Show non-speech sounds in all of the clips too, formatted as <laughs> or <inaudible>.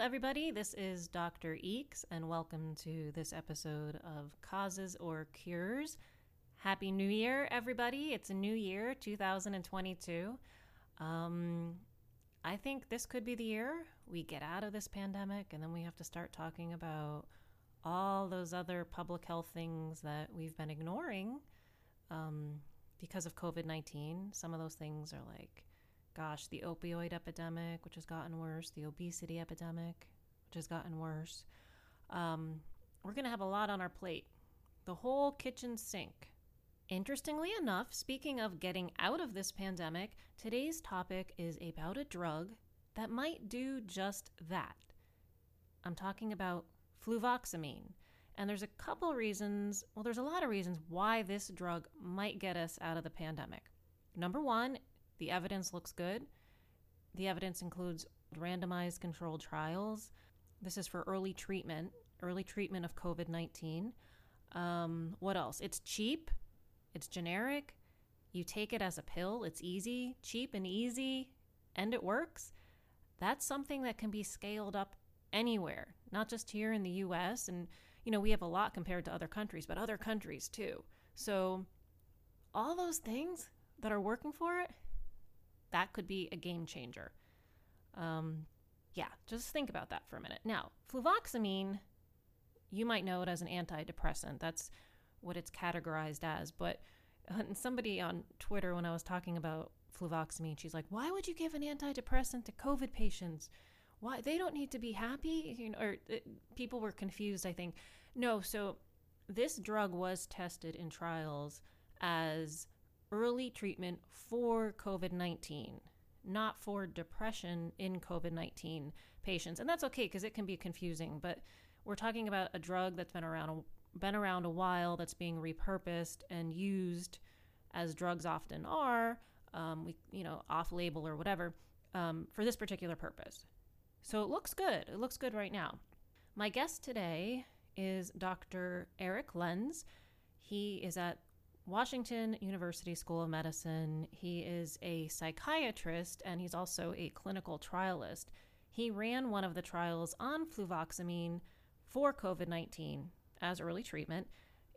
everybody. This is Dr. Eeks, and welcome to this episode of Causes or Cures. Happy New Year, everybody. It's a new year, 2022. Um, I think this could be the year we get out of this pandemic, and then we have to start talking about all those other public health things that we've been ignoring um, because of COVID 19. Some of those things are like gosh, the opioid epidemic, which has gotten worse, the obesity epidemic, which has gotten worse. Um, we're going to have a lot on our plate. The whole kitchen sink. Interestingly enough, speaking of getting out of this pandemic, today's topic is about a drug that might do just that. I'm talking about fluvoxamine. And there's a couple reasons, well, there's a lot of reasons why this drug might get us out of the pandemic. Number one, the evidence looks good. The evidence includes randomized controlled trials. This is for early treatment, early treatment of COVID 19. Um, what else? It's cheap, it's generic. You take it as a pill, it's easy, cheap and easy, and it works. That's something that can be scaled up anywhere, not just here in the US. And, you know, we have a lot compared to other countries, but other countries too. So, all those things that are working for it, that could be a game changer. Um, yeah, just think about that for a minute. Now, fluvoxamine, you might know it as an antidepressant. That's what it's categorized as. But uh, somebody on Twitter, when I was talking about fluvoxamine, she's like, "Why would you give an antidepressant to COVID patients? Why they don't need to be happy?" You know, or uh, people were confused. I think no. So this drug was tested in trials as early treatment for COVID 19, not for depression in COVID 19 patients. And that's okay because it can be confusing, but we're talking about a drug that's been around been around a while that's being repurposed and used as drugs often are um, we you know off label or whatever um, for this particular purpose. So it looks good. It looks good right now. My guest today is dr eric Lenze. He is at Washington University School of Medicine. He is a psychiatrist and he's also a clinical trialist. He ran one of the trials on fluvoxamine for COVID 19 as early treatment.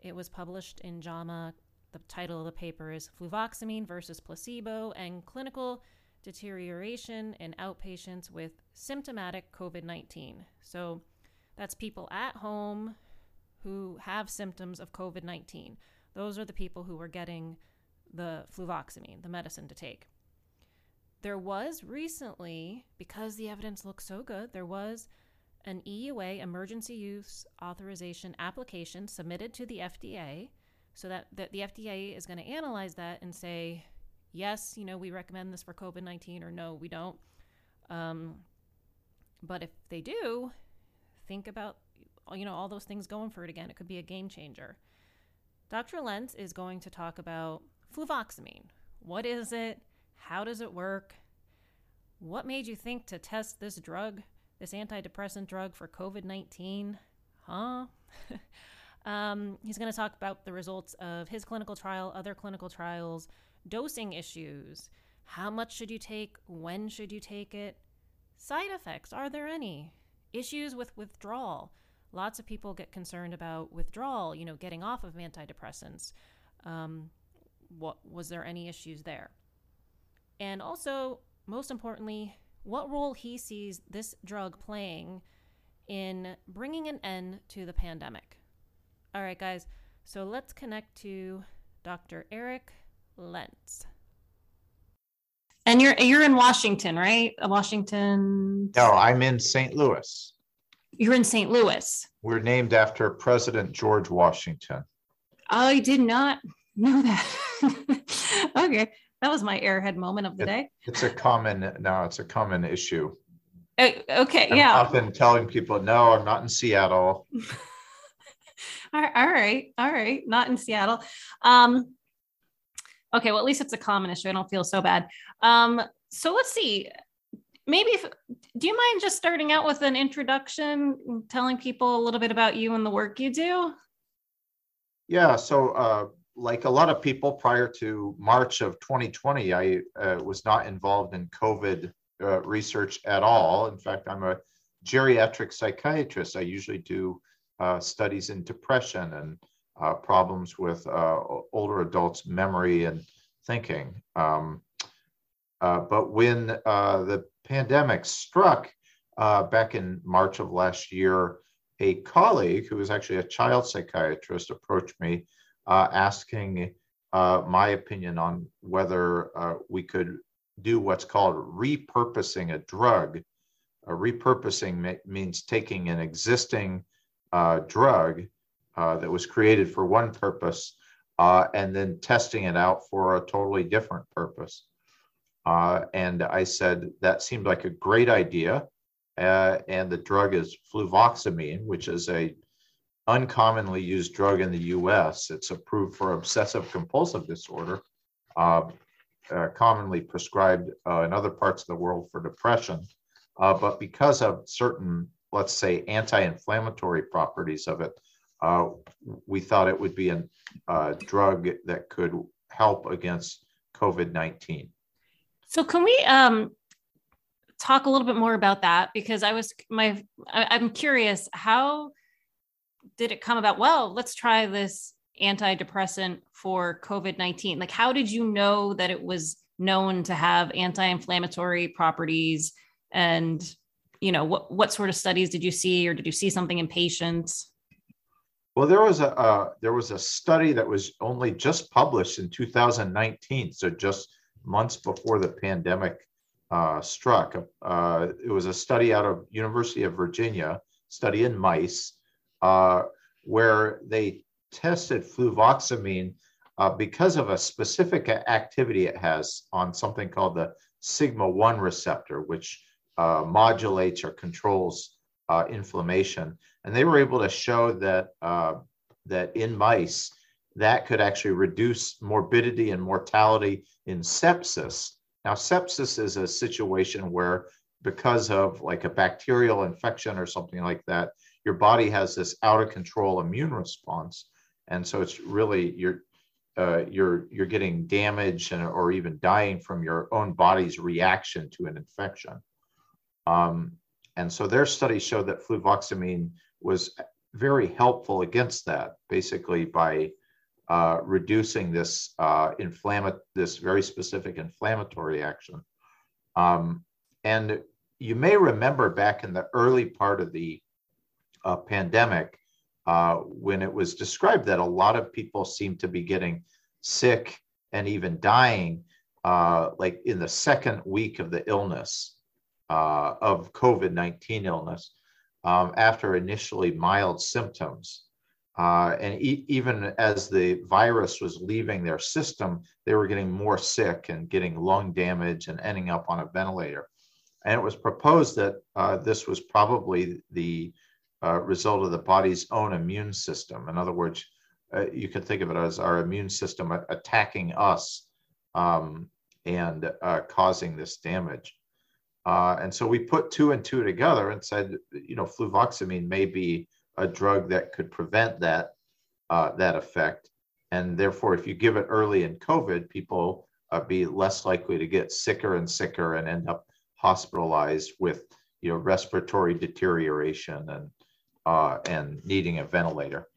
It was published in JAMA. The title of the paper is Fluvoxamine versus Placebo and Clinical Deterioration in Outpatients with Symptomatic COVID 19. So that's people at home who have symptoms of COVID 19 those are the people who were getting the fluvoxamine, the medicine to take. There was recently, because the evidence looks so good, there was an EUA emergency use authorization application submitted to the FDA so that, that the FDA is going to analyze that and say, yes, you know, we recommend this for COVID 19 or no, we don't. Um, but if they do, think about, you know, all those things going for it again. It could be a game changer. Dr. Lenze is going to talk about fluvoxamine. What is it? How does it work? What made you think to test this drug, this antidepressant drug for COVID 19? Huh? <laughs> um, he's going to talk about the results of his clinical trial, other clinical trials, dosing issues. How much should you take? When should you take it? Side effects, are there any? Issues with withdrawal lots of people get concerned about withdrawal, you know, getting off of antidepressants. Um, what was there any issues there? And also, most importantly, what role he sees this drug playing in bringing an end to the pandemic. All right, guys, so let's connect to Dr. Eric Lenze. And you're you're in Washington, right? Washington. No, I'm in St. Louis. You're in St. Louis. We're named after President George Washington. I did not know that. <laughs> okay. That was my airhead moment of the It- day. It's a common, no, it's a common issue. Uh, okay. I'm Yeah. often telling people, no, I'm not in Seattle. <laughs> all right, all right, all right. Not in Seattle. Um, okay, well, at least it's a common issue. I don't feel so bad. Um, so let's see. Maybe if do you mind just starting out with an introduction, telling people a little bit about you and the work you do? Yeah, so uh, like a lot of people prior to March of 2020, I uh, was not involved in COVID uh, research at all. In fact, I'm a geriatric psychiatrist. I usually do uh, studies in depression and uh, problems with uh, older adults' memory and thinking. Um, uh, but when uh, the pandemic struck back in March of last year, a colleague who was actually a child psychiatrist approached me asking my opinion on whether we could do what's called repurposing a drug. repurposing means taking an existing uh, drug uh, that was created for one purpose uh, and then testing it out for a totally different purpose. Uh, and I said that seemed like a great idea. Uh, and the drug is fluvoxamine, which is a uncommonly used drug in the U.S. It's approved for obsessive compulsive disorder, uh, commonly prescribed in other parts of the world for depression. but because of certain let's say, anti-inflammatory properties of it, uh, we thought it would be a uh, drug that could help against COVID-19. So can we um, talk a little bit more about that? Because I was my I, I'm curious how did it come about? Well, let's try this antidepressant for COVID 19? Like, how did you know that it was known to have anti inflammatory properties? And you know what what sort of studies did you see or did you see something in patients well there was a uh, there was a study that was only just published in 2019 so just months before the pandemic uh, struck uh, it was a study out of university of virginia study in mice uh, where they tested fluvoxamine uh, because of a specific activity it has on something called the sigma 1 receptor which uh, modulates or controls uh, inflammation. And they were able to show that that in mice that could actually reduce morbidity and mortality in sepsis. Now, sepsis is a situation where because of like a bacterial infection or something like that, your body has this out of control immune response, and so it's really you're uh, you're you're getting damage and, or even dying from your own body's reaction to an infection. Um, and so their study showed that fluvoxamine was very helpful against that, basically by uh, reducing this uh, this very specific inflammatory action. Um, and you may remember back in the early part of the uh, pandemic, uh, when it was described that a lot of people seemed to be getting sick and even dying, uh, like in the second week of the illness uh, of COVID 19 illness um, after initially mild symptoms. Uh, and e- even as the virus was leaving their system, they were getting more sick and getting lung damage and ending up on a ventilator. And it was proposed that uh, this was probably the uh, result of the body's own immune system. In other words, uh, you can think of it as our immune system attacking us um, and uh, causing this damage. Uh, and so we put two and two together and said, you know, fluvoxamine may be a drug that could prevent that uh, that effect. And therefore, if you give it early in COVID, people uh, be less likely to get sicker and sicker and end up hospitalized with, you know, respiratory deterioration and uh, and needing a ventilator.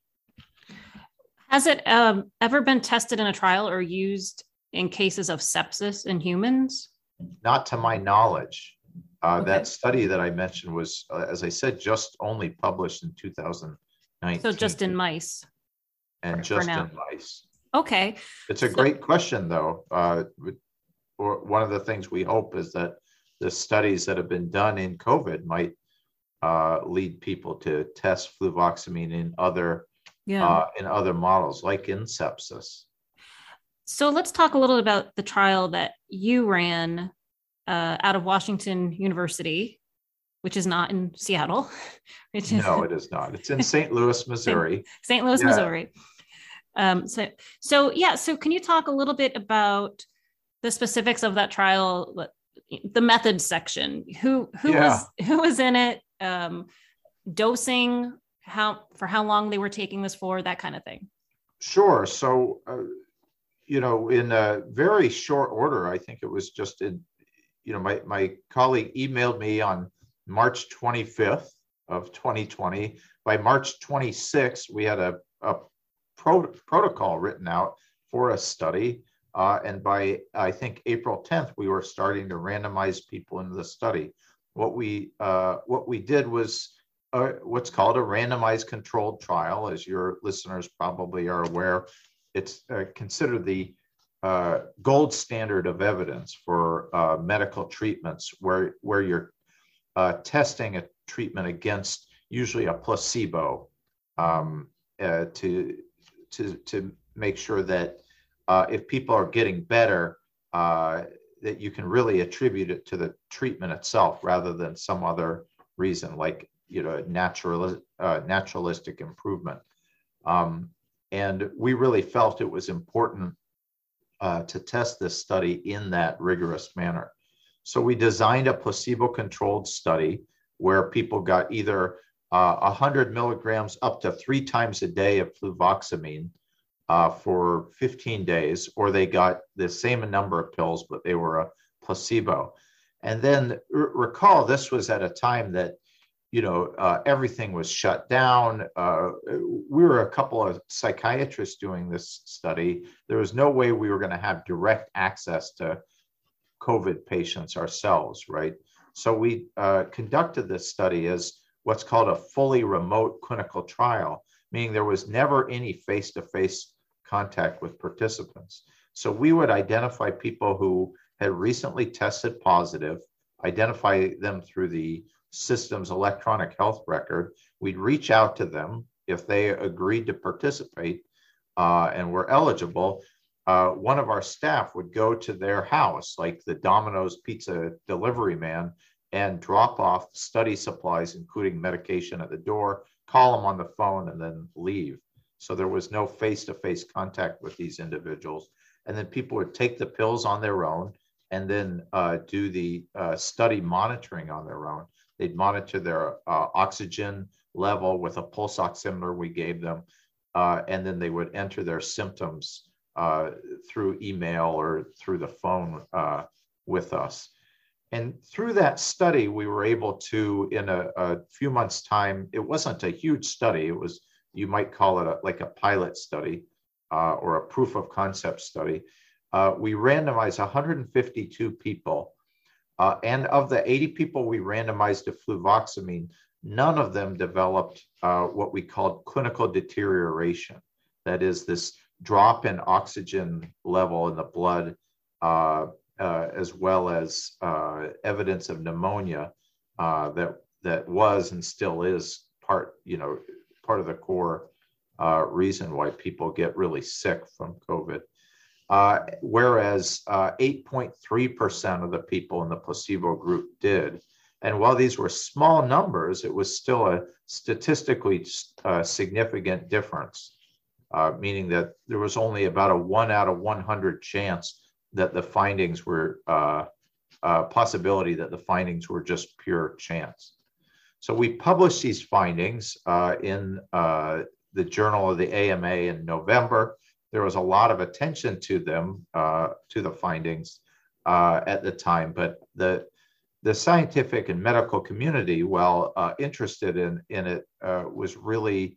Has it um, ever been tested in a trial or used in cases of sepsis in humans? Not to my knowledge. Uh, okay. That study that I mentioned was, uh, as I said, just only published in 2019. So just in mice. And just in mice. Okay. It's a so, great question, though. Uh, one of the things we hope is that the studies that have been done in COVID might uh, lead people to test fluvoxamine in other yeah. uh, in other models, like in sepsis. So let's talk a little about the trial that you ran uh, out of Washington University, which is not in Seattle. <laughs> Which is, no, it is not. It's in <laughs> St. Louis, Missouri. St. Louis, yeah. Missouri. Um, so, so yeah. So, can you talk a little bit about the specifics of that trial, the methods section? Who who yeah. was who was in it? Um, dosing, how for how long they were taking this for, that kind of thing. Sure. So, uh, you know, in a very short order, I think it was just in you know, my, my colleague emailed me on March 25th of 2020. By March 26th, we had a, a pro- protocol written out for a study. Uh, and by, I think, April 10th, we were starting to randomize people into the study. What we, uh, what we did was uh, what's called a randomized controlled trial, as your listeners probably are aware. It's uh, considered the uh, gold standard of evidence for uh, medical treatments, where where you're uh, testing a treatment against usually a placebo um, uh, to to to make sure that if people are getting better, that you can really attribute it to the treatment itself rather than some other reason like you know natural uh, naturalistic improvement. Um, and we really felt it was important uh, to test this study in that rigorous manner so we designed a placebo controlled study where people got either uh, 100 milligrams up to three times a day of fluvoxamine uh, for 15 days, or they got the same number of pills, but they were a placebo. And then r- recall this was at a time that you know, uh, everything was shut down. Uh, we were a couple of psychiatrists doing this study. There was no way we were going to have direct access to COVID patients ourselves, right? So we uh, conducted this study as what's called a fully remote clinical trial, meaning there was never any face to face contact with participants. So we would identify people who had recently tested positive, identify them through the system's electronic health record. We'd reach out to them if they agreed to participate uh, and were eligible. Uh, one of our staff would go to their house, like the Domino's pizza delivery man, and drop off study supplies, including medication at the door, call them on the phone, and then leave. So there was no face to face contact with these individuals. And then people would take the pills on their own and then uh, do the uh, study monitoring on their own. They'd monitor their uh, oxygen level with a pulse oximeter we gave them, uh, and then they would enter their symptoms uh, through email or through the phone uh, with us. And through that study, we were able to, in a, a, few months' time, it wasn't a huge study. It was, you might call it a, like a pilot study uh, or a proof of concept study. Uh, we randomized 152 people uh, and of the 80 people we randomized to fluvoxamine, none of them developed uh, what we called clinical deterioration. That is, this drop in oxygen level in the blood, uh, uh as well as uh, evidence of pneumonia uh, that that was and still is part, you know, part of the core reason why people get really sick from COVID uh, whereas 8.3% uh, of the people in the placebo group did. And while these were small numbers, it was still a statistically uh, significant difference, uh, meaning that there was only about a one out of 100 chance that the findings were uh, possibility that the findings were just pure chance. So we published these findings in the Journal of the AMA in November there was a lot of attention to them, uh, to the findings uh, at the time, but the the scientific and medical community, while uh, interested in in it, uh, was really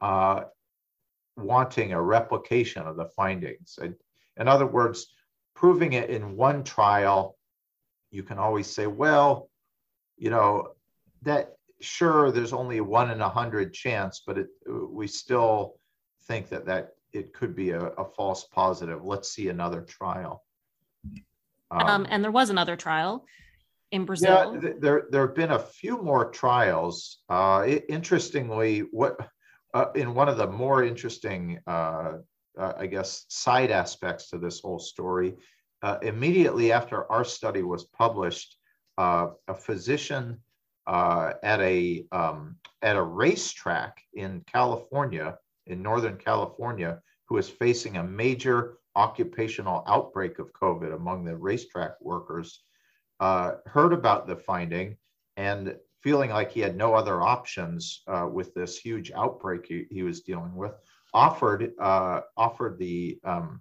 uh, wanting a replication of the findings. In other words, proving it in one trial, you can always say, well, you know, that sure there's only a one in a hundred chance, but it, we still think that that it could be a, a false positive. Let's see another trial. Um, um, and there was another trial in Brazil. Yeah, th- there there have been a few more trials. Uh, it, interestingly, what uh, in one of the more interesting, uh, uh I guess, side aspects to this whole story, uh, immediately after our study was published, uh, a physician at a um, at a racetrack in California in Northern California who is facing a major occupational outbreak of COVID among the racetrack workers, uh, heard about the finding and feeling like he had no other options uh, with this huge outbreak he, he was dealing with, offered uh, offered the um,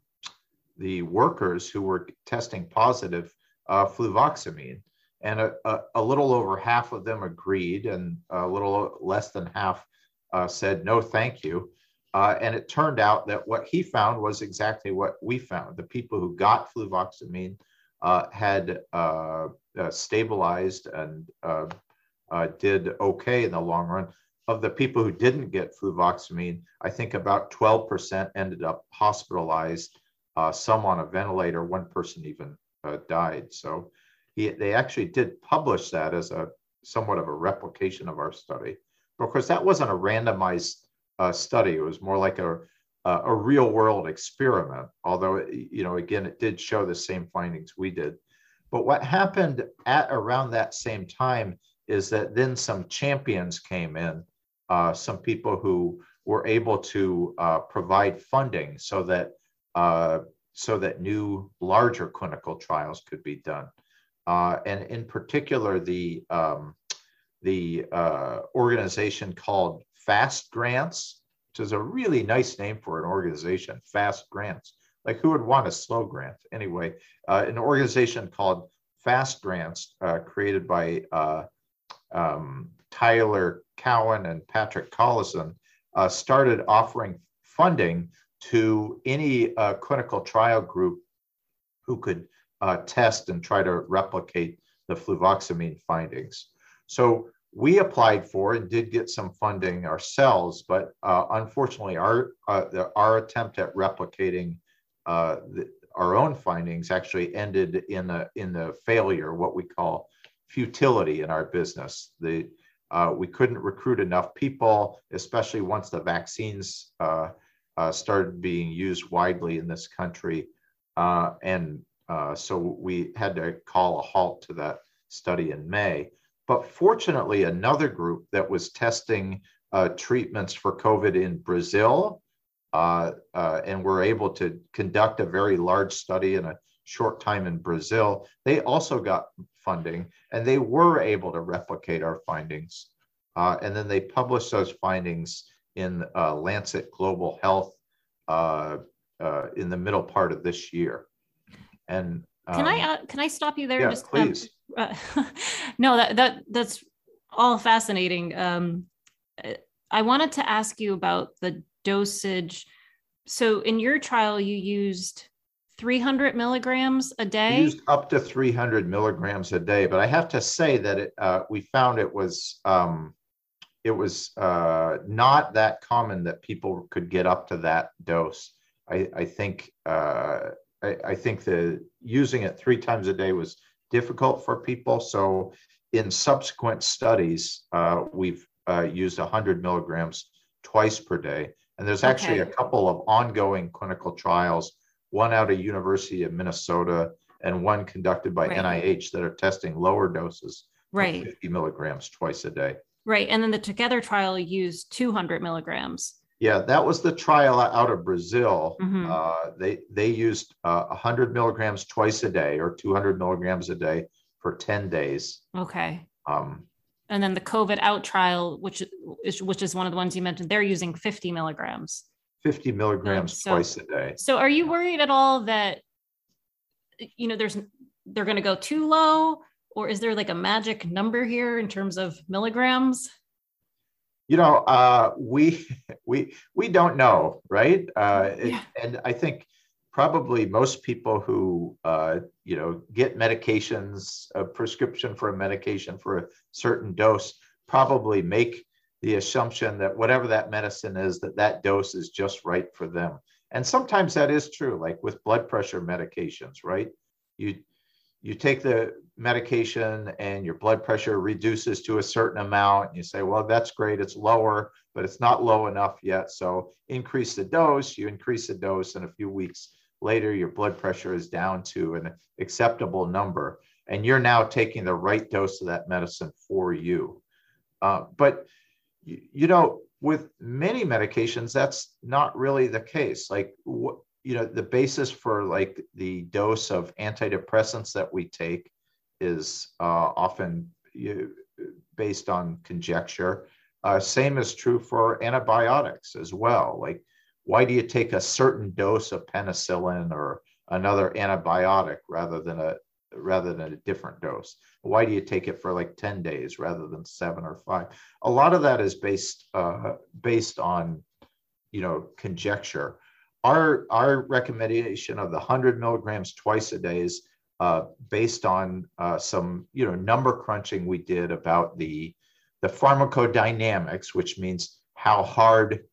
the workers who were testing positive uh, fluvoxamine. and a, a, a, little over half of them agreed, and a little less than half uh, said no, thank you. Uh, and it turned out that what he found was exactly what we found. The people who got fluvoxamine uh, had uh, uh, stabilized and uh, did okay in the long run. Of the people who didn't get fluvoxamine, I think about 12% ended up hospitalized, some on a ventilator, one person even died. So he, they actually did publish that as a somewhat of a replication of our study. But of course, that wasn't a randomized uh, study. It was more like a, a real world experiment, although, you know, again, it did show the same findings we did. But what happened at around that same time is that then some champions came in, uh, some people who were able to uh, provide funding so that uh, so that new larger clinical trials could be done. Uh, and in particular, the, um, the uh, organization called FAST Grants, which is a really nice name for an organization, FAST Grants. Like who would want a slow grant? Anyway, uh, an organization called FAST Grants, uh, created by uh, um, Tyler Cowen and Patrick Collison, uh, started offering funding to any clinical trial group who could uh, test and try to replicate the fluvoxamine findings. So we applied for and did get some funding ourselves, but uh, unfortunately, our uh, the, our attempt at replicating uh, the, our own findings actually ended in a in the failure, what we call futility in our business. The uh, we couldn't recruit enough people, especially once the vaccines uh, uh, started being used widely in this country, and so we had to call a halt to that study in May. But fortunately, another group that was testing uh, treatments for COVID in Brazil uh, uh, and were able to conduct a very large study in a short time in Brazil, they also got funding and they were able to replicate our findings. Uh, and then they published those findings in Lancet Global Health in the middle part of this year. And um, can I uh, can I stop you there? Yeah, Just, um, please. Um, uh, <laughs> no, that that that's all fascinating. Um, I wanted to ask you about the dosage. So in your trial, you used 300 milligrams a day. Used up to 300 milligrams a day, but I have to say that it, uh, we found it was um, it was uh, not that common that people could get up to that dose. I, I think uh, I, I think the using it three times a day was difficult for people. So in subsequent studies, uh, we've uh, used 100 milligrams twice per day. And there's actually okay. a couple of ongoing clinical trials, one out of University of Minnesota and one conducted by right. NIH that are testing lower doses, right, 50 milligrams twice a day. Right, and then the Together trial used 200 milligrams. Yeah, that was the trial out of Brazil. Mm-hmm. Uh, they they used uh, 100 milligrams twice a day or 200 milligrams a day for 10 days. Okay. Um, and then the COVID out trial, which is which is one of the ones you mentioned, they're using 50 milligrams. 50 milligrams so, twice a day. So, are you worried at all that you know there's they're going to go too low, or is there like a magic number here in terms of milligrams? You know, uh, we <laughs> we we don't know, right? Uh, yeah. and I think probably most people who uh, you know get medications, a prescription for a medication for a certain dose, probably make the assumption that whatever that medicine is, that that dose is just right for them. And sometimes that is true, like with blood pressure medications, right? You you take the medication and your blood pressure reduces to a certain amount you say well that's great it's lower but it's not low enough yet. So increase the dose you increase the dose and a few weeks later your blood pressure is down to an acceptable number. And you're now taking the right dose of that medicine for you. Uh, but you, you know with many medications that's not really the case. Like what you know the basis for like the dose of antidepressants that we take is uh, often you, based on conjecture. Uh, same is true for antibiotics as well. Like, why do you take a certain dose of penicillin or another antibiotic rather than a, rather than a different dose? Why do you take it for like 10 days rather than seven or five? A lot of that is based uh, based on you know conjecture. Our our recommendation of the 100 milligrams twice a day is uh, based on uh, some you know number crunching we did about the the pharmacodynamics, which means how hard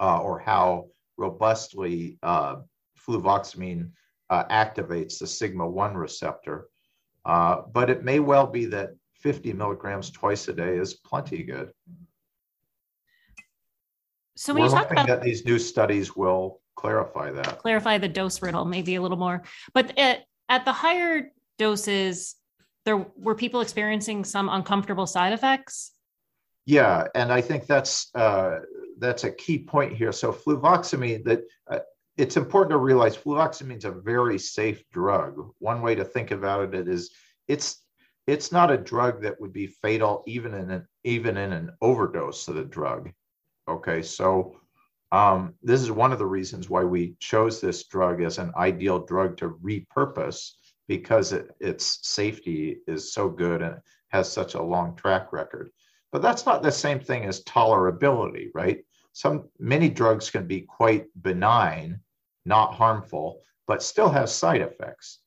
uh, or how robustly uh, fluvoxamine uh, activates the sigma 1 receptor. Uh, but it may well be that 50 milligrams twice a day is plenty good. So when We're you talk about that these new studies will clarify that. Clarify the dose riddle maybe a little more. But at, at the higher doses, there were people experiencing some uncomfortable side effects. Yeah, and I think that's uh, that's a key point here. So fluvoxamine, that uh, it's important to realize fluvoxamine is a very safe drug. One way to think about it is it's it's not a drug that would be fatal even in an even in an overdose of the drug. Okay, so um, this is one of the reasons why we chose this drug as an ideal drug to repurpose because it, its safety is so good and has such a long track record. But that's not the same thing as tolerability, right? Some many drugs can be quite benign not harmful, but still have side effects.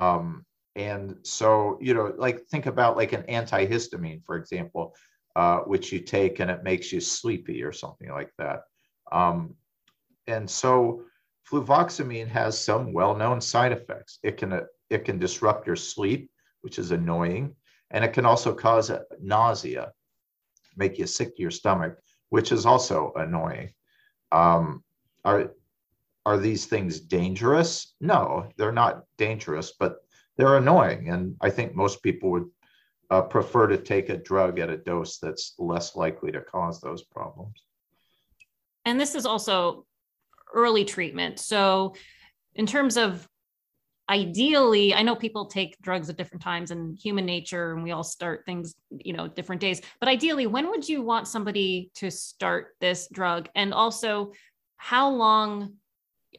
Um, and so, you know, like think about like an antihistamine, for example, uh, which you take and it makes you sleepy or something like that. Um, and so, fluvoxamine has some well-known side effects. It can it can disrupt your sleep, which is annoying, and it can also cause nausea, make you sick to your stomach, which is also annoying. Um, are are these things dangerous? No, they're not dangerous, but they're annoying. And I think most people would uh, prefer to take a drug at a dose that's less likely to cause those problems. And this is also early treatment. So, in terms of ideally, I know people take drugs at different times and human nature and we all start things, you know, different days. But ideally, when would you want somebody to start this drug? And also, how long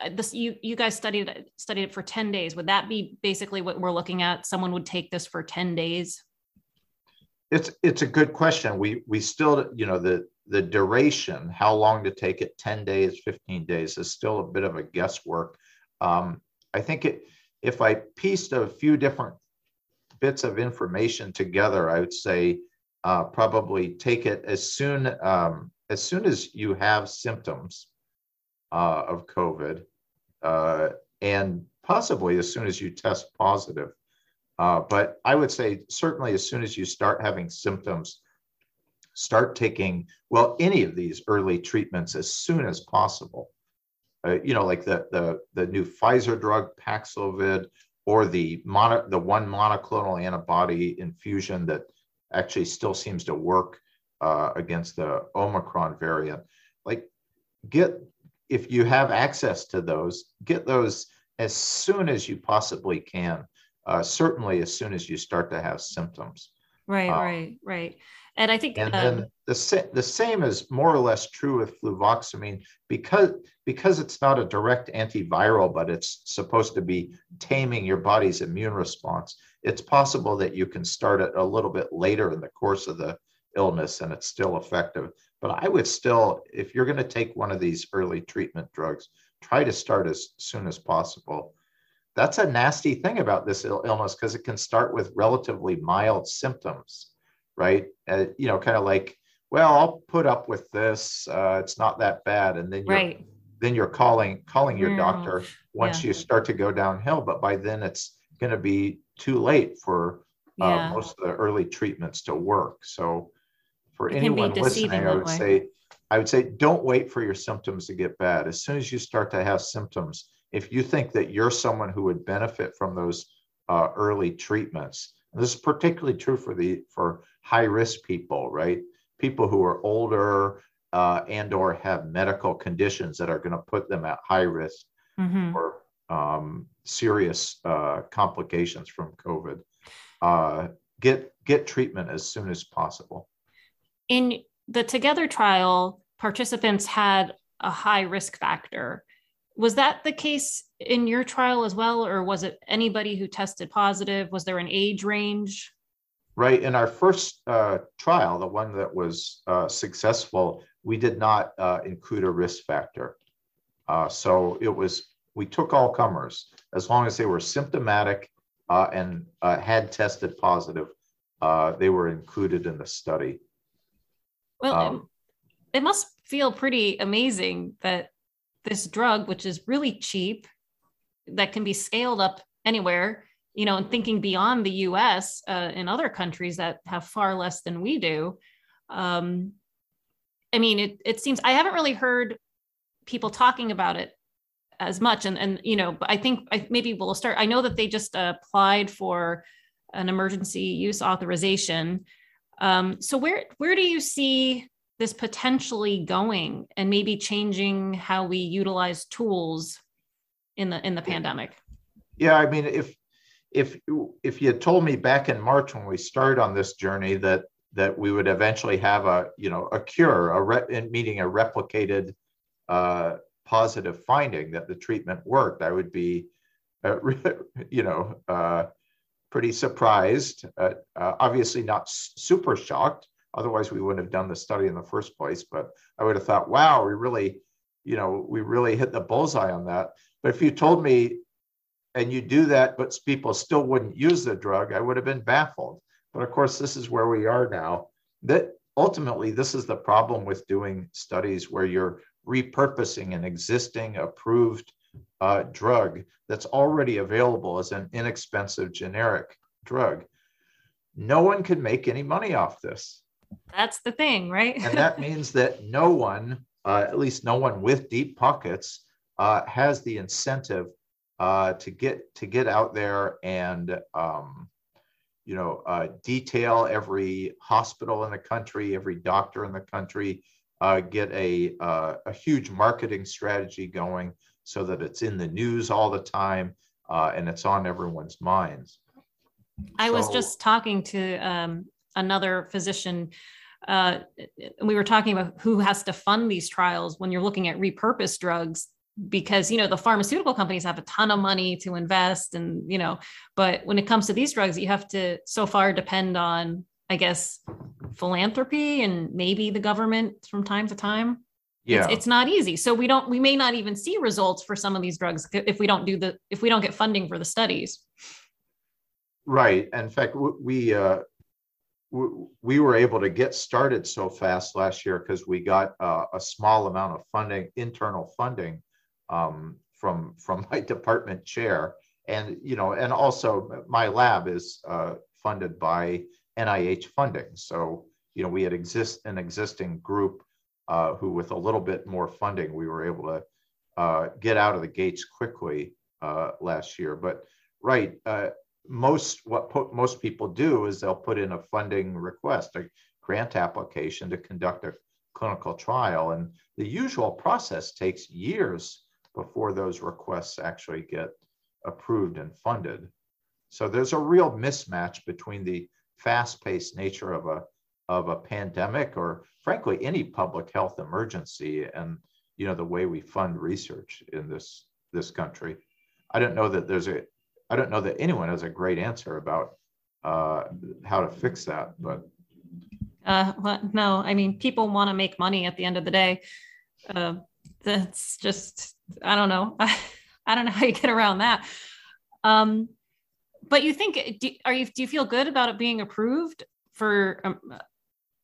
uh, this you you guys studied studied it for 10 days would that be basically what we're looking at someone would take this for 10 days it's it's a good question we we still you know the the duration how long to take it 10 days 15 days is still a bit of a guesswork um, i think it if i pieced a few different bits of information together i would say uh, probably take it as soon um, as soon as you have symptoms uh, of COVID, uh, and possibly as soon as you test positive. Uh, but I would say certainly as soon as you start having symptoms, start taking well any of these early treatments as soon as possible. Uh, you know, like the the the new Pfizer drug Paxlovid or the mono, the one monoclonal antibody infusion that actually still seems to work uh, against the Omicron variant. Like get if you have access to those, get those as soon as you possibly can. Uh, certainly, as soon as you start to have symptoms. Right, uh, right, right. And I think, and um, then the sa- the same is more or less true with fluvoxamine because because it's not a direct antiviral, but it's supposed to be taming your body's immune response. It's possible that you can start it a little bit later in the course of the illness and it's still effective. But I would still, if you're going to take one of these early treatment drugs, try to start as soon as possible. That's a nasty thing about this illness because it can start with relatively mild symptoms, right? Uh, you know, kind of like, well, I'll put up with this. Uh, it's not that bad, and then you're, right. then you're calling calling your mm. doctor once yeah. you start to go downhill. But by then, it's going to be too late for uh, yeah. most of the early treatments to work. So for anyone listening, I would way. say, I would say, don't wait for your symptoms to get bad. As soon as you start to have symptoms, if you think that you're someone who would benefit from those uh, early treatments, this is particularly true for the for high risk people, right? People who are older uh, and or have medical conditions that are going to put them at high risk mm-hmm. for um, serious uh, complications from COVID. Uh, get get treatment as soon as possible in the Together trial, participants had a high risk factor. Was that the case in your trial as well, or was it anybody who tested positive? Was there an age range? Right. In our first uh, trial, the one that was uh, successful, we did not uh, include a risk factor. Uh, so it was, we took all comers as long as they were symptomatic uh, and uh, had tested positive, they were included in the study. Well, um, it, it must feel pretty amazing that this drug, which is really cheap, that can be scaled up anywhere, you know, and thinking beyond the US uh, in other countries that have far less than we do. Um, I mean, it, it seems I haven't really heard people talking about it as much. And, and you know, I think I, maybe we'll start. I know that they just applied for an emergency use authorization. Um, so where where do you see this potentially going and maybe changing how we utilize tools in the in the pandemic? Yeah i mean if if if you had told me back in march when we started on this journey that that we would eventually have a you know a cure a re- meaning a replicated uh, positive finding that the treatment worked i would be uh, <laughs> you know uh, pretty surprised uh, uh, obviously not super shocked Otherwise, we wouldn't have done the study in the first place. But I would have thought, wow, we really, you know, we really hit the bullseye on that. But if you told me, and you do that, but people still wouldn't use the drug, I would have been baffled. But of course, this is where we are now. That ultimately, this is the problem with doing studies where you're repurposing an existing approved uh, drug that's already available as an inexpensive generic drug. No one can make any money off this. That's the thing, right? and that <laughs> means that no one, uh, at least no one with deep pockets, uh, has the incentive uh, to get to get out there and um, you know uh, detail every hospital in the country, every doctor in the country, uh, get a uh, a huge marketing strategy going so that it's in the news all the time and it's on everyone's minds. I so, was just talking to um, another physician uh, we were talking about who has to fund these trials when you're looking at repurposed drugs because you know the pharmaceutical companies have a ton of money to invest and you know but when it comes to these drugs you have to so far depend on i guess philanthropy and maybe the government from time to time. Yeah. it's, it's not easy. So we don't we may not even see results for some of these drugs if we don't do the if we don't get funding for the studies. Right. In fact we uh we were able to get started so fast last year because we got uh, a small amount of funding, internal funding um, from from <laughs> my department chair, and you know, and also my lab is uh, funded by NIH funding. So you know, we had exist an existing group uh, who, with a little bit more funding, we were able to uh, get out of the gates quickly uh, last year. But right, uh, most what po- most people do is they'll put in a funding request, a grant application to conduct a clinical trial, and the usual process takes years before those requests actually get approved and funded. So there's a real mismatch between the fast-paced nature of a of a pandemic or frankly any public health emergency and you know the way we fund research in this this country. I don't know that there's a I don't know that anyone has a great answer about uh, how to fix that, but. Uh, well, no, I mean, people want to make money at the end of the day. Uh, that's just, I don't know. <laughs> I, don't know how you get around that. Um, but you think, do, are you, do you feel good about it being approved for um,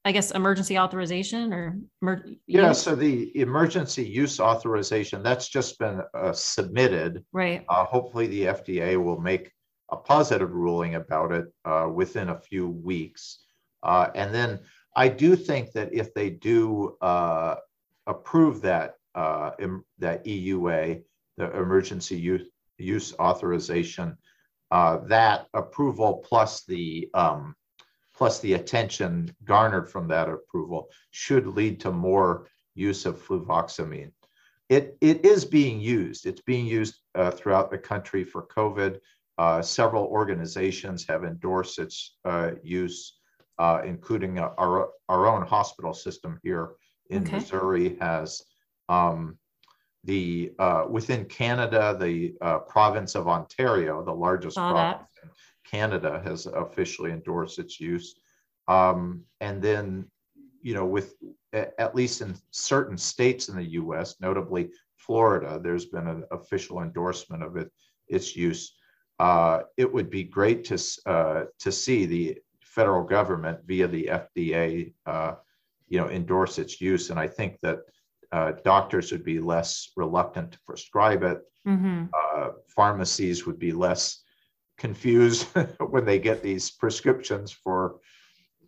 I guess emergency authorization or emer- yeah. So the emergency use authorization that's just been uh, submitted. Right. Uh, hopefully, the FDA will make a positive ruling about it uh, within a few weeks, uh, and then I do think that if they do uh, approve that uh, that EUA, the emergency use use authorization, that approval plus the um, plus the attention garnered from that approval should lead to more use of fluvoxamine. It, it is being used. It's being used uh, throughout the country for COVID. Uh, several organizations have endorsed its uh, use, uh, including our, our own hospital system here in okay. Missouri has. Um, the uh, within Canada, the uh, province of Ontario, the largest province in Canada, has officially endorsed its use. Um, and then, you know, with at least in certain states in the U.S., notably Florida, there's been an official endorsement of it, its use. Uh, it would be great to uh, to see the federal government via the FDA, uh, you know, endorse its use, and I think that uh, doctors would be less reluctant to prescribe it. Mm-hmm. Uh, pharmacies would be less confused <laughs> when they get these prescriptions for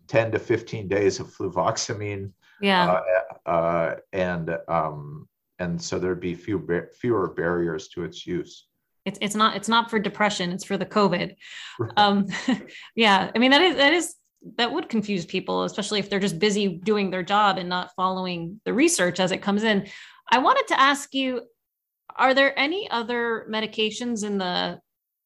10 to 15 days of fluvoxamine. Yeah. Uh, uh, and um, and so there'd be few, fewer barriers to its use. It's, it's not it's not for depression it's for the covid um <laughs> yeah i mean that is that is that would confuse people, especially if they're just busy doing their job and not following the research as it comes in. I wanted to ask you are there any other medications in the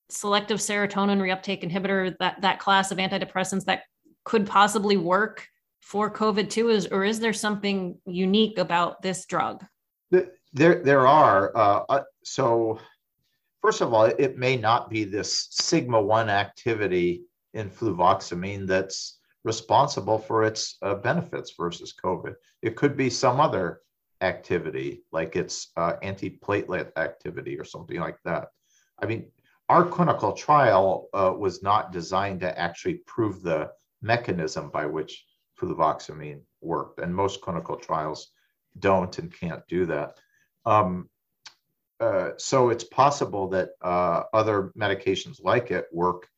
selective serotonin reuptake inhibitor that that class of antidepressants that could possibly work for covid too is or is there something unique about this drug there there are uh, uh so first of all it may not be this sigma 1 activity in fluvoxamine that's responsible for its uh, benefits versus COVID. It could be some other activity, like its uh, antiplatelet activity or something like that. I mean, our clinical trial uh, was not designed to actually prove the mechanism by which fluvoxamine worked, and most clinical trials don't and can't do that. Um, uh, so it's possible that uh, other medications like it work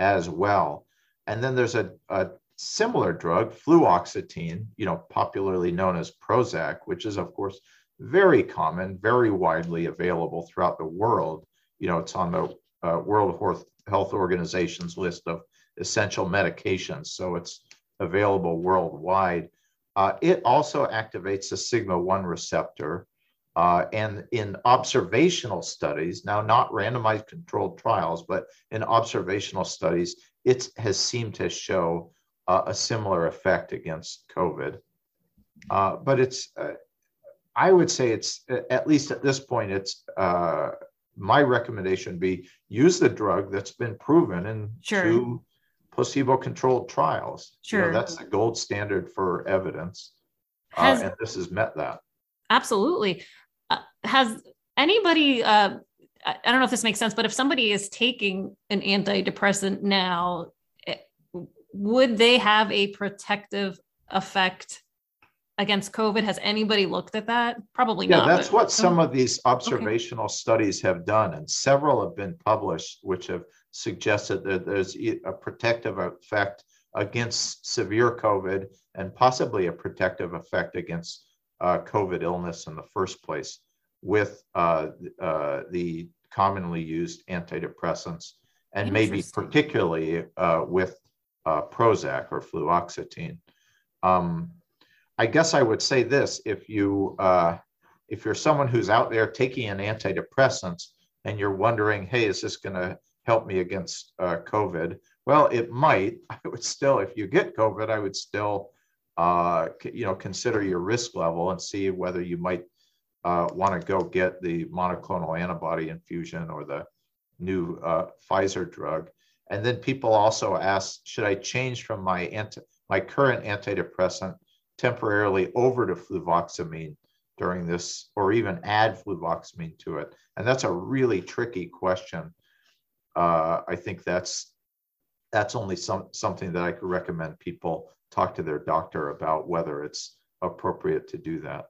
as well. And then there's a, a similar drug, fluoxetine, you know, popularly known as Prozac, which is of course very common, very widely available throughout the world. You know, it's on the uh, World Health Organization's list of essential medications, so it's available worldwide. Uh, it also activates the sigma 1 receptor, uh, and in observational studies, now not randomized controlled trials, but in observational studies, it has seemed to show uh, a similar effect against COVID. Uh, but it's, uh, I would say it's, at least at this point, it's uh, my recommendation be use the drug that's been proven in sure. two placebo controlled trials. Sure. You know, that's the gold standard for evidence. Uh, and this has met that. Absolutely uh, has anybody uh, i don't know if this makes sense but if somebody is taking an antidepressant now eh, would they have a protective effect against covid has anybody looked at that probably yeah, not that's but, what some of these observational okay. studies have done and several have been published which have suggested that there's a protective effect against severe covid and possibly a protective effect against uh, COVID illness in the first place with uh, uh, the commonly used antidepressants, and maybe particularly uh, with uh, Prozac or fluoxetine. Um, I guess I would say this: if you uh, if you're someone who's out there taking an antidepressant and you're wondering, hey, is this going to help me against COVID? Well, it might. <laughs> I would still, if you get COVID, I would still uh, you know, consider your risk level and see whether you might uh, want to go get the monoclonal antibody infusion or the new uh, Pfizer drug. And then people also ask, should I change from my anti, my current antidepressant temporarily over to fluvoxamine during this, or even add fluvoxamine to it? And that's a really tricky question. Uh, I think that's that's only some something that I could recommend people talk to their doctor about whether it's appropriate to do that.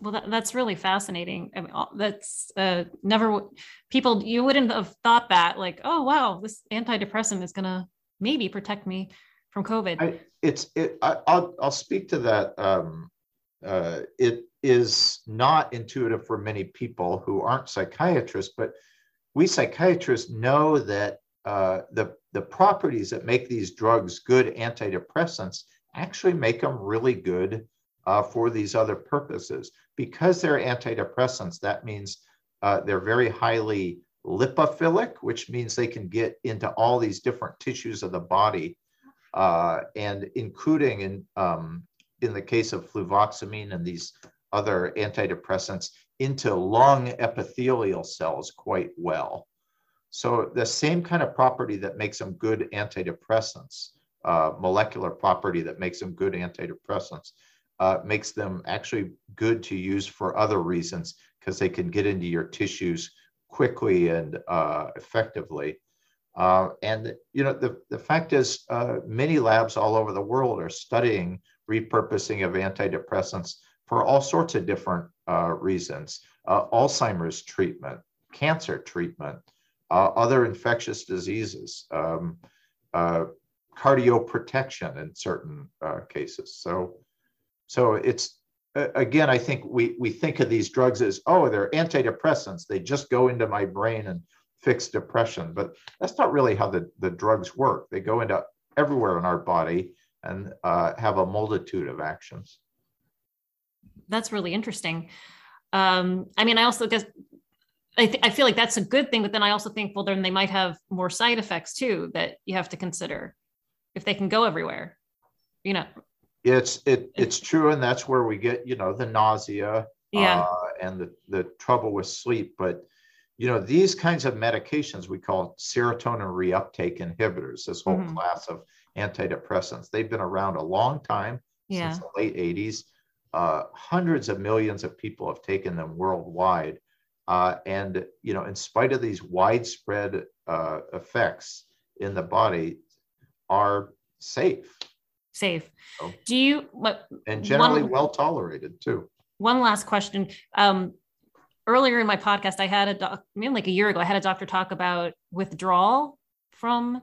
Well, that, that's really fascinating. I mean, that's uh, never people you wouldn't have thought that like, oh wow, this antidepressant is gonna maybe protect me from COVID. I, it's it. I, will I'll speak to that. Um, uh, it is not intuitive for many people who aren't psychiatrists, but we psychiatrists know that uh, the, the properties that make these drugs good antidepressants actually make them really good uh, for these other purposes. Because they're antidepressants, that means uh, they're very highly lipophilic, which means they can get into all these different tissues of the body, uh, and including in um, in the case of fluvoxamine and these other antidepressants into lung epithelial cells quite well. So the same kind of property that makes them good antidepressants, uh, molecular property that makes them good antidepressants, uh, makes them actually good to use for other reasons because they can get into your tissues quickly and uh, effectively. Uh, and you know the, the fact is uh, many labs all over the world are studying repurposing of antidepressants for all sorts of different uh, reasons. Uh, alzheimer's treatment cancer treatment uh, other infectious diseases um, cardioprotection in certain cases. So so it's again i think we we think of these drugs as oh they're antidepressants. They just go into my brain and fix depression but that's not really how the, the drugs work. They go into everywhere in our body and uh, have a multitude of actions. That's really interesting. Um, i mean i also guess I, th- I feel like that's a good thing but then i also think well then they might have more side effects too that you have to consider if they can go everywhere you know? It's it it's true and that's where we get you know the nausea yeah. Uh, and the, the trouble with sleep but you know these kinds of medications we call serotonin reuptake inhibitors this whole mm-hmm. class of antidepressants they've been around a long time yeah. since the late 80s uh, hundreds of millions of people have taken them worldwide uh, and you know in spite of these widespread uh, effects in the body are safe safe. Oh. Do you what and generally well tolerated too? One last question. Um, earlier in my podcast, I had a doc, I mean, like a year ago, I had a doctor talk about withdrawal from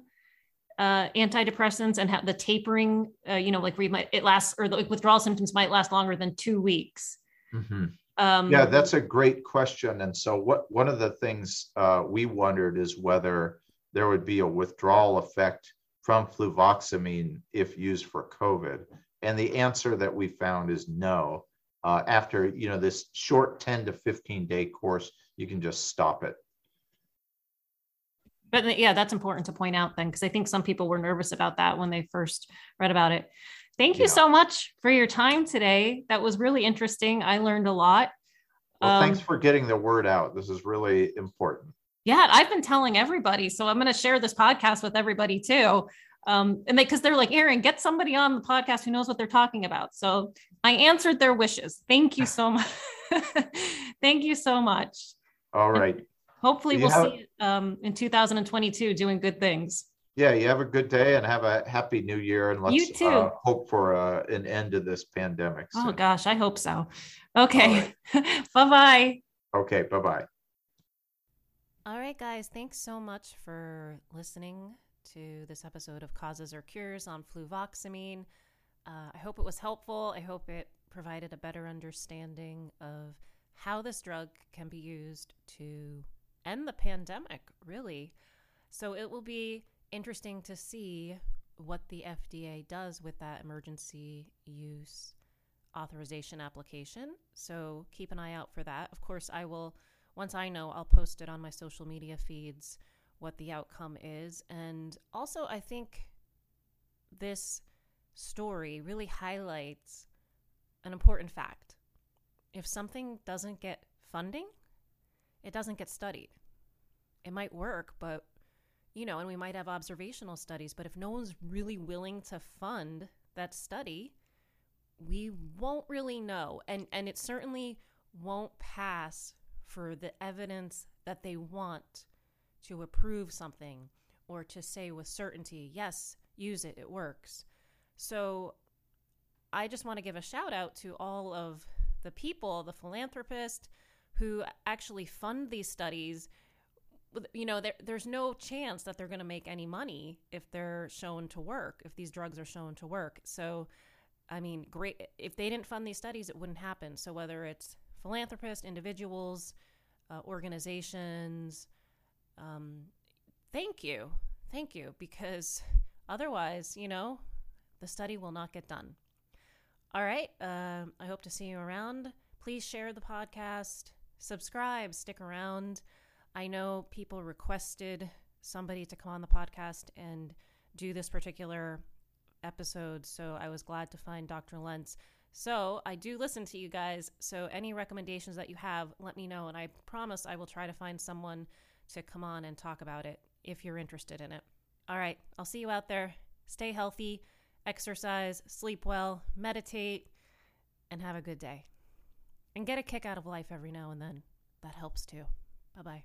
uh, antidepressants and how the tapering, uh, you know, like we might it lasts or the withdrawal symptoms might last longer than two weeks. Mm-hmm. Um, yeah, that's a great question. And so, what one of the things uh, we wondered is whether there would be a withdrawal effect from fluvoxamine if used for COVID? And the answer that we found is no. Uh, after you know this short 10 to 15 day course, you can just stop it. But yeah, that's important to point out then, because I think some people were nervous about that when they first read about it. Thank you yeah. so much for your time today. That was really interesting. I learned a lot. Well, um, thanks for getting the word out. This is really important yeah, I've been telling everybody. So I'm going to share this podcast with everybody too. Um, and they, cause they're like, Aaron, get somebody on the podcast who knows what they're talking about. So I answered their wishes. Thank you so much. <laughs> Thank you so much. All right. And hopefully we'll have, see um, in 2022 doing good things. Yeah, you have a good day and have a happy new year. And let's you too. Uh, hope for uh, an end to this pandemic. Oh, soon. Oh gosh, I hope so. Okay. Right. <laughs> bye bye. Okay. Bye bye. All right, guys, thanks so much for listening to this episode of Causes or Cures on fluvoxamine. Uh, I hope it was helpful. I hope it provided a better understanding of how this drug can be used to end the pandemic, really. So it will be interesting to see what the FDA does with that emergency use authorization application. So keep an eye out for that. Of course, I will once I know, I'll post it on my social media feeds what the outcome is. And also, I think this story really highlights an important fact. If something doesn't get funding, it doesn't get studied. It might work, but you know, and we might have observational studies, but if no one's really willing to fund that study, we won't really know. And and it certainly won't pass for the evidence that they want to approve something or to say with certainty, yes, use it, it works. So I just want to give a shout out to all of the people, the philanthropists who actually fund these studies. You know, there, there's no chance that they're going to make any money if they're shown to work, if these drugs are shown to work. So, I mean, great. If they didn't fund these studies, it wouldn't happen. So, whether it's philanthropists, individuals, uh, organizations. Um, thank you. Thank you. Because otherwise, you know, the study will not get done. All right. Uh, I hope to see you around. Please share the podcast, subscribe, stick around. I know people requested somebody to come on the podcast and do this particular episode, so I was glad to find Dr. Lenze So I do listen to you guys. So any recommendations that you have, let me know. And I promise I will try to find someone to come on and talk about it if you're interested in it. All right, I'll see you out there. Stay healthy, exercise, sleep well, meditate, and have a good day. And get a kick out of life every now and then. That helps too. Bye bye.